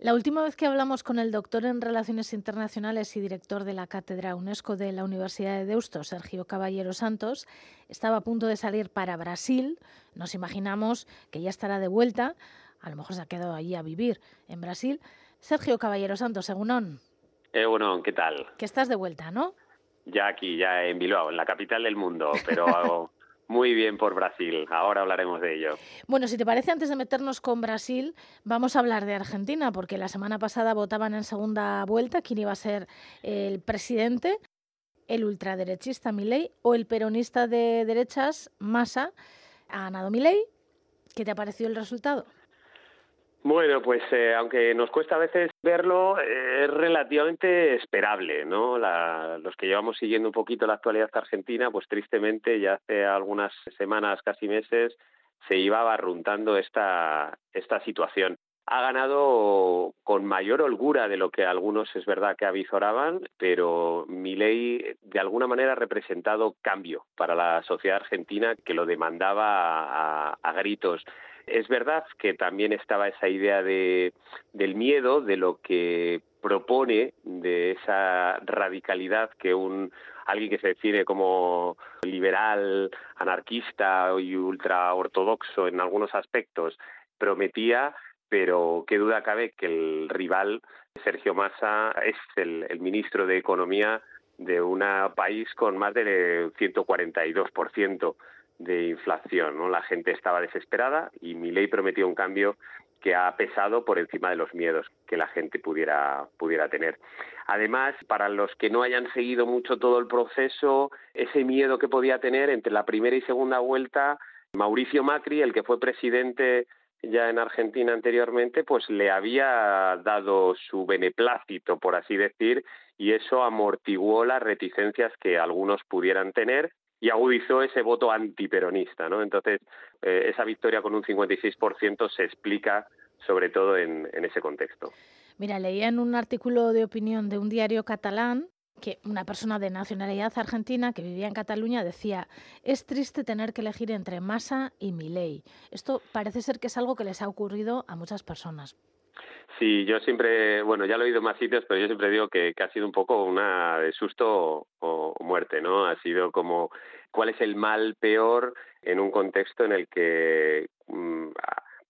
La última vez que hablamos con el doctor en Relaciones Internacionales y director de la Cátedra UNESCO de la Universidad de Deusto, Sergio Caballero Santos, estaba a punto de salir para Brasil. Nos imaginamos que ya estará de vuelta. A lo mejor se ha quedado allí a vivir en Brasil. Sergio Caballero Santos, Egunon. Egunon, ¿qué tal? Que estás de vuelta, ¿no? Ya aquí, ya en Bilbao, en la capital del mundo, pero Muy bien por Brasil, ahora hablaremos de ello. Bueno, si te parece, antes de meternos con Brasil, vamos a hablar de Argentina, porque la semana pasada votaban en segunda vuelta quién iba a ser el presidente, el ultraderechista Milei o el peronista de derechas Massa. Ha ganado Milei. ¿Qué te ha parecido el resultado? Bueno, pues eh, aunque nos cuesta a veces verlo, eh, es relativamente esperable, ¿no? los que llevamos siguiendo un poquito la actualidad argentina, pues tristemente ya hace algunas semanas, casi meses, se iba barruntando esta, esta situación. Ha ganado con mayor holgura de lo que algunos es verdad que avisoraban, pero Milei de alguna manera ha representado cambio para la sociedad argentina que lo demandaba a gritos. Es verdad que también estaba esa idea de, del miedo, de lo que propone, de esa radicalidad que un alguien que se define como liberal, anarquista y ultraortodoxo en algunos aspectos prometía, pero qué duda cabe que el rival, Sergio Massa, es el, el ministro de Economía de un país con más del 142% de inflación. La gente estaba desesperada y mi ley prometió un cambio que ha pesado por encima de los miedos que la gente pudiera, pudiera tener. Además, para los que no hayan seguido mucho todo el proceso, ese miedo que podía tener entre la primera y segunda vuelta, Mauricio Macri, el que fue presidente ya en Argentina anteriormente, pues le había dado su beneplácito, por así decir, y eso amortiguó las reticencias que algunos pudieran tener y agudizó ese voto antiperonista, ¿no? Entonces, eh, esa victoria con un 56% se explica sobre todo en, ese contexto. Mira, leía en un artículo de opinión de un diario catalán que una persona de nacionalidad argentina que vivía en Cataluña decía, es triste tener que elegir entre Massa y Milei. Esto parece ser que es algo que les ha ocurrido a muchas personas. Sí, yo siempre, bueno, ya lo he oído más sitios, pero yo siempre digo que, ha sido un poco una de susto o, muerte, ¿no? Ha sido como cuál es el mal peor en un contexto en el que, mm,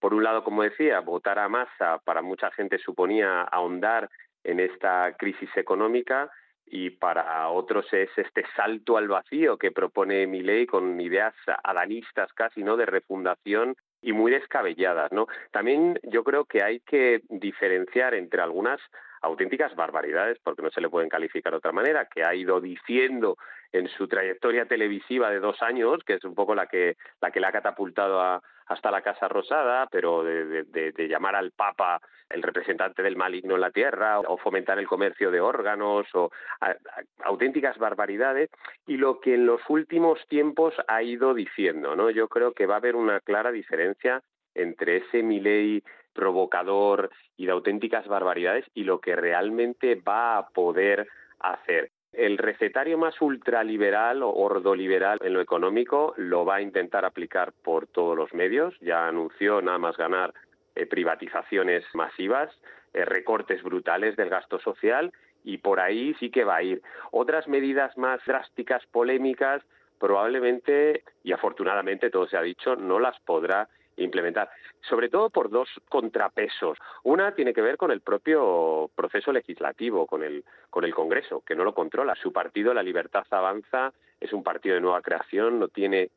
por un lado, como decía, votar a masa para mucha gente suponía ahondar en esta crisis económica y para otros es este salto al vacío que propone mi ley con ideas adanistas casi, ¿no? De refundación y muy descabelladas, ¿no? También yo creo que hay que diferenciar entre algunas auténticas barbaridades, porque no se le pueden calificar de otra manera, que ha ido diciendo en su trayectoria televisiva de dos años, que es un poco la que, la que le ha catapultado a, hasta la Casa Rosada, pero de, llamar al Papa el representante del maligno en la tierra, o fomentar el comercio de órganos, o auténticas barbaridades, y lo que en los últimos tiempos ha ido diciendo, ¿no? Yo creo que va a haber una clara diferencia entre ese Milei provocador y de auténticas barbaridades y lo que realmente va a poder hacer. El recetario más ultraliberal o ordoliberal en lo económico lo va a intentar aplicar por todos los medios. Ya anunció nada más ganar eh, privatizaciones masivas, eh, recortes brutales del gasto social y por ahí sí que va a ir. Otras medidas más drásticas, polémicas, probablemente y afortunadamente todo se ha dicho, no las podrá implementar, sobre todo por dos contrapesos. Una tiene que ver con el propio proceso legislativo, con el, con el Congreso, que no lo controla. Su partido, La Libertad Avanza, es un partido de nueva creación, no tiene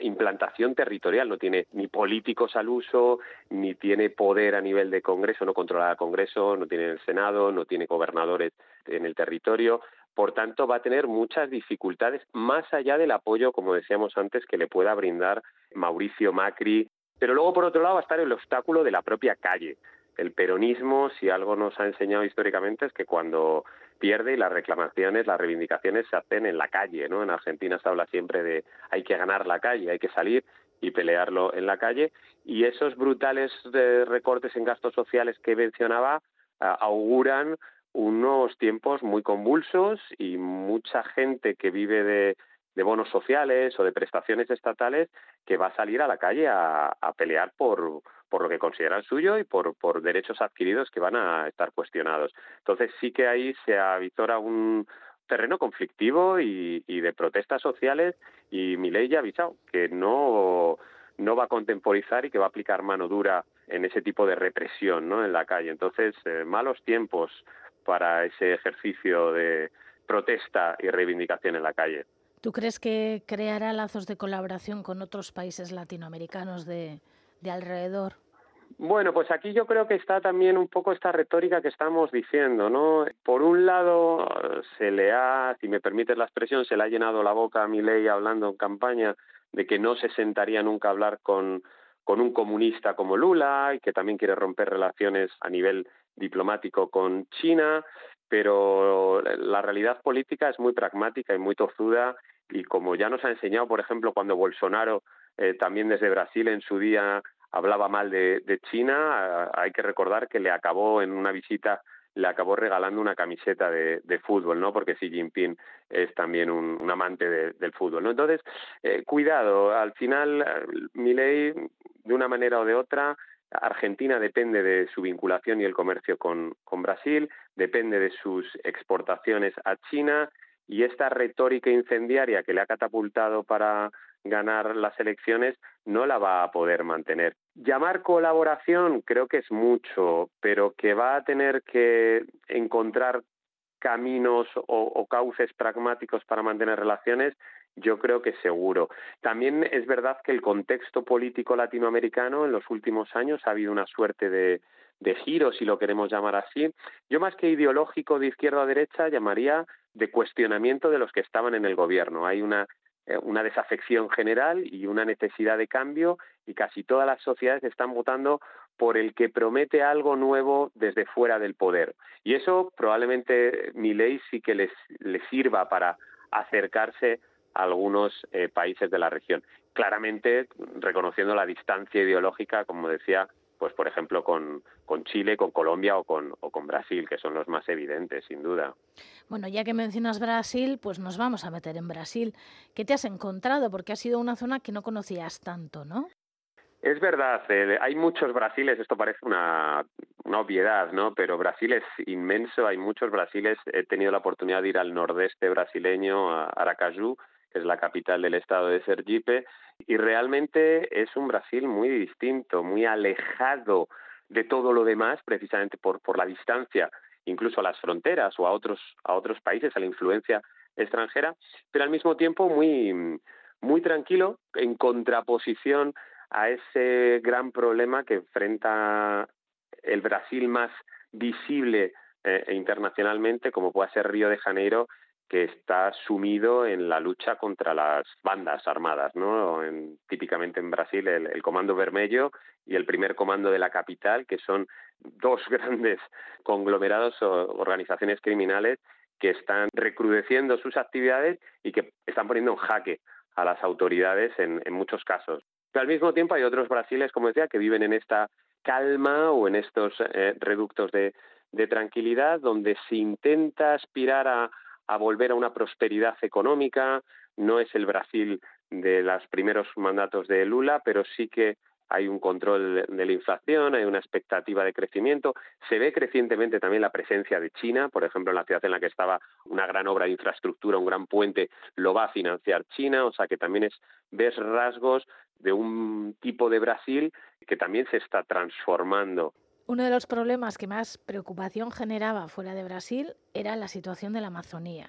implantación territorial, no tiene ni políticos al uso, ni tiene poder a nivel de Congreso, no controla el Congreso, no tiene el Senado, no tiene gobernadores en el territorio. Por tanto, va a tener muchas dificultades más allá del apoyo, como decíamos antes, que le pueda brindar Mauricio Macri pero luego, por otro lado, va a estar el obstáculo de la propia calle. El peronismo, si algo nos ha enseñado históricamente, es que cuando pierde y las reclamaciones, las reivindicaciones se hacen en la calle, ¿no? En Argentina se habla siempre de hay que ganar la calle, hay que salir y pelearlo en la calle. Y esos brutales eh, recortes en gastos sociales que mencionaba auguran unos tiempos muy convulsos y mucha gente que vive de, de bonos sociales o de prestaciones estatales que va a salir a la calle a, pelear por, por lo que consideran suyo y por, por derechos adquiridos que van a estar cuestionados. Entonces sí que ahí se avisora un terreno conflictivo y, y de protestas sociales y mi ley ya ha avisado que no, no va a contemporizar y que va a aplicar mano dura en ese tipo de represión ¿no? en la calle. Entonces, eh, malos tiempos para ese ejercicio de protesta y reivindicación en la calle. ¿Tú crees que creará lazos de colaboración con otros países latinoamericanos de, de alrededor? Bueno, pues aquí yo creo que está también un poco esta retórica que estamos diciendo, ¿no? Por un lado, se le ha, si me permites la expresión, se le ha llenado la boca a mi ley hablando en campaña de que no se sentaría nunca a hablar con, con un comunista como Lula y que también quiere romper relaciones a nivel diplomático con China, pero la realidad política es muy pragmática y muy tozuda y como ya nos ha enseñado, por ejemplo, cuando Bolsonaro eh, también desde Brasil en su día hablaba mal de, China, hay que recordar que le acabó en una visita le acabó regalando una camiseta de, fútbol, ¿no? Porque Xi Jinping es también un, amante del fútbol, ¿no? Entonces, eh, cuidado, al final, mi ley, de una manera o de otra, Argentina depende de su vinculación y el comercio con, con Brasil, depende de sus exportaciones a China y esta retórica incendiaria que le ha catapultado para ganar las elecciones no la va a poder mantener. Llamar colaboración creo que es mucho, pero que va a tener que encontrar caminos o, cauces pragmáticos para mantener relaciones, yo creo que seguro. También es verdad que el contexto político latinoamericano en los últimos años ha habido una suerte de, de giro, si lo queremos llamar así. Yo más que ideológico de izquierda a derecha llamaría de cuestionamiento de los que estaban en el gobierno. Hay una eh, desafección general y una necesidad de cambio y casi todas las sociedades están votando por el que promete algo nuevo desde fuera del poder. Y eso probablemente mi ley sí que les, sirva para acercarse algunos eh, países de la región. Claramente reconociendo la distancia ideológica, como decía, pues por ejemplo con, con Chile, con Colombia o con, o con Brasil, que son los más evidentes, sin duda. Bueno, ya que mencionas Brasil, pues nos vamos a meter en Brasil. ¿Qué te has encontrado? Porque ha sido una zona que no conocías tanto, ¿no? Es verdad, eh, hay muchos Brasiles, esto parece una, una obviedad, ¿no? Pero Brasil es inmenso, hay muchos Brasiles. He tenido la oportunidad de ir al nordeste brasileño, a Aracaju, que es la capital del estado de Sergipe, y realmente es un Brasil muy distinto, muy alejado de todo lo demás, precisamente por, por la distancia, incluso a las fronteras o a otros, a otros países, a la influencia extranjera, pero al mismo tiempo muy, muy tranquilo, en contraposición a ese gran problema que enfrenta el Brasil más visible eh, internacionalmente, como puede ser Río de Janeiro, que está sumido en la lucha contra las bandas armadas, ¿no? típicamente en Brasil el, Comando Vermelho y el primer comando de la capital, que son dos grandes conglomerados o organizaciones criminales que están recrudeciendo sus actividades y que están poniendo en jaque a las autoridades en, muchos casos. Pero al mismo tiempo hay otros brasiles, como decía, que viven en esta calma o en estos eh, reductos de tranquilidad donde se intenta aspirar a, a volver a una prosperidad económica. No es el Brasil de los primeros mandatos de Lula, pero sí que hay un control de la inflación, hay una expectativa de crecimiento. Se ve crecientemente también la presencia de China, por ejemplo, en la ciudad en la que estaba una gran obra de infraestructura, un gran puente, lo va a financiar China, o sea que también es ves rasgos de un tipo de Brasil que también se está transformando uno de los problemas que más preocupación generaba fuera de Brasil era la situación de la Amazonía.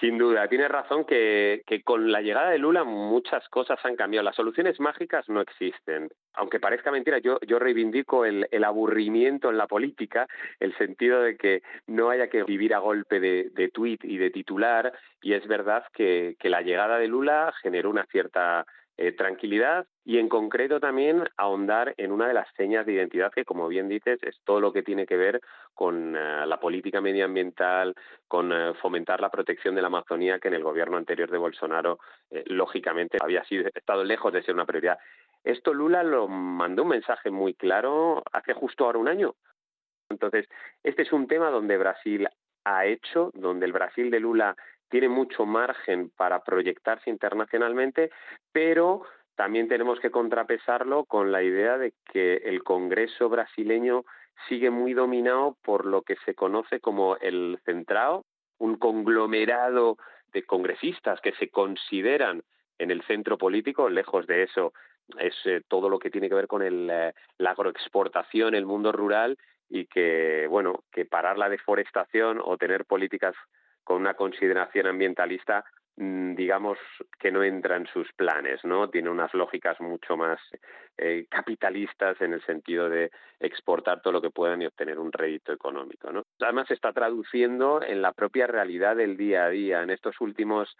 Sin duda, tiene razón que, con la llegada de Lula muchas cosas han cambiado. Las soluciones mágicas no existen. Aunque parezca mentira, yo, reivindico el, aburrimiento en la política, el sentido de que no haya que vivir a golpe de, de tuit y de titular. Y es verdad que, que la llegada de Lula generó una cierta eh, tranquilidad y en concreto también ahondar en una de las señas de identidad que, como bien dices, es todo lo que tiene que ver con eh, la política medioambiental, con eh, fomentar la protección de la Amazonía, que en el gobierno anterior de Bolsonaro, lógicamente, había sido, estado lejos de ser una prioridad. Esto Lula lo mandó un mensaje muy claro hace justo ahora un año. Entonces, este es un tema donde Brasil ha hecho, donde el Brasil de Lula tiene mucho margen para proyectarse internacionalmente, pero también tenemos que contrapesarlo con la idea de que el Congreso brasileño sigue muy dominado por lo que se conoce como el centrado, un conglomerado de congresistas que se consideran en el centro político, lejos de eso es eh, todo lo que tiene que ver con eh, la agroexportación, el mundo rural y que, bueno, que parar la deforestación o tener políticas con una consideración ambientalista mm, digamos que no entra en sus planes, ¿no? Tiene unas lógicas mucho más eh, capitalistas en el sentido de exportar todo lo que puedan y obtener un rédito económico. Además se está traduciendo en la propia realidad del día a día. En estos últimos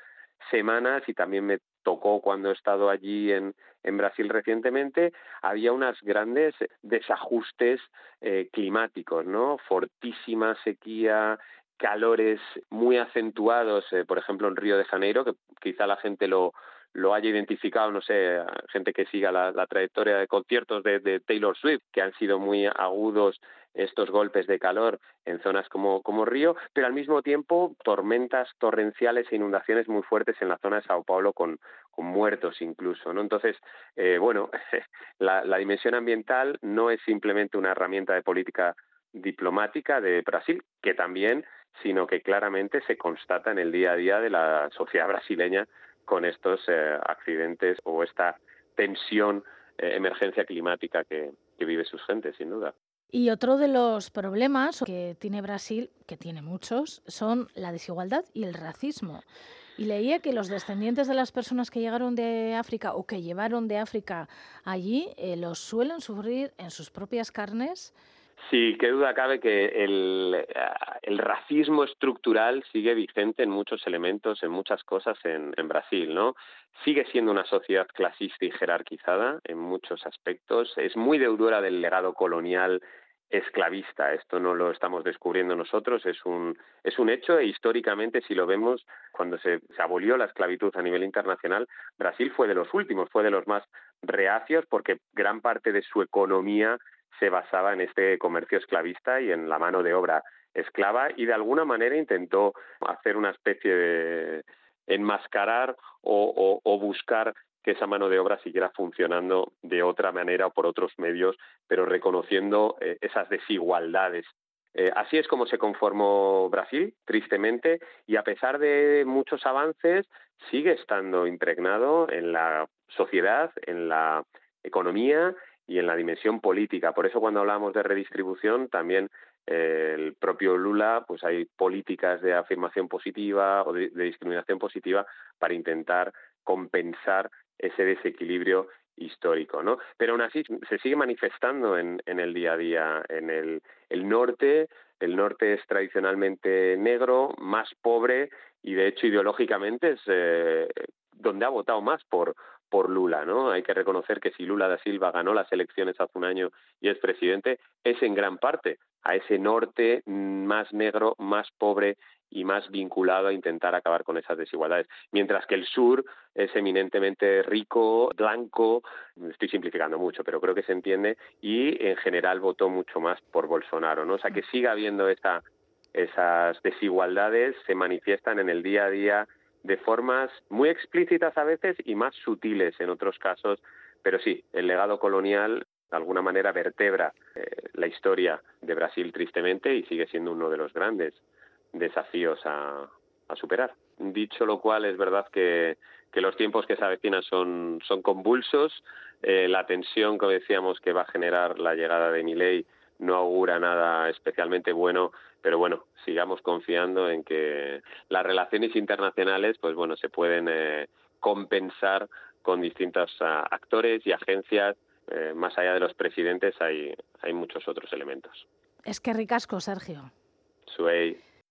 semanas y también me tocó cuando he estado allí en, en Brasil recientemente, había unos grandes desajustes eh, climáticos, ¿no? Fortísima sequía, calores muy acentuados, eh, por ejemplo en Río de Janeiro, que quizá la gente lo, lo haya identificado, no sé, gente que siga la, trayectoria de conciertos de, Taylor Swift, que han sido muy agudos estos golpes de calor en zonas como, como Río, pero al mismo tiempo tormentas torrenciales e inundaciones muy fuertes en la zona de Sao Paulo con, con muertos incluso, ¿no? Entonces, eh, bueno, la, la dimensión ambiental no es simplemente una herramienta de política diplomática de Brasil, que también, sino que claramente se constata en el día a día de la sociedad brasileña con estos eh, accidentes o esta tensión, eh, emergencia climática que, que vive sus gentes, sin duda. Y otro de los problemas que tiene Brasil, que tiene muchos, son la desigualdad y el racismo. Y leía que los descendientes de las personas que llegaron de África o que llevaron de África allí eh, los suelen sufrir en sus propias carnes Sí, qué duda cabe que el, racismo estructural sigue vigente en muchos elementos, en muchas cosas en, Brasil, ¿no? Sigue siendo una sociedad clasista y jerarquizada en muchos aspectos. Es muy deudora del legado colonial esclavista. Esto no lo estamos descubriendo nosotros, es un, es un hecho e históricamente, si lo vemos, cuando se, abolió la esclavitud a nivel internacional, Brasil fue de los últimos, fue de los más reacios porque gran parte de su economía se basaba en este comercio esclavista y en la mano de obra esclava y de alguna manera intentó hacer una especie de enmascarar o, buscar que esa mano de obra siguiera funcionando de otra manera o por otros medios, pero reconociendo eh, esas desigualdades. Eh, así es como se conformó Brasil, tristemente, y a pesar de muchos avances, sigue estando impregnado en la sociedad, en la economía y en la dimensión política. Por eso cuando hablamos de redistribución también eh, el propio Lula, pues hay políticas de afirmación positiva o de, discriminación positiva para intentar compensar ese desequilibrio histórico, ¿no? Pero aún así se sigue manifestando en, el día a día. En el, el norte, el norte es tradicionalmente negro, más pobre y de hecho ideológicamente es eh, donde ha votado más por, por Lula, ¿no? Hay que reconocer que si Lula da Silva ganó las elecciones hace un año y es presidente, es en gran parte a ese norte más negro, más pobre y más vinculado a intentar acabar con esas desigualdades, mientras que el sur es eminentemente rico, blanco, estoy simplificando mucho, pero creo que se entiende, y en general votó mucho más por Bolsonaro, ¿no? O sea, que siga habiendo esa, esas desigualdades, se manifiestan en el día a día de formas muy explícitas a veces y más sutiles en otros casos, pero sí, el legado colonial de alguna manera vertebra eh, la historia de Brasil tristemente y sigue siendo uno de los grandes desafíos a, superar. Dicho lo cual, es verdad que, que los tiempos que se avecinan son, son convulsos. Eh, la tensión, como decíamos, que va a generar la llegada de Milei no augura nada especialmente bueno, pero bueno, sigamos confiando en que las relaciones internacionales, pues bueno, se pueden eh, compensar con distintos ah, actores y agencias. Eh, más allá de los presidentes hay, hay muchos otros elementos. Es que ricasco, Sergio. Suey.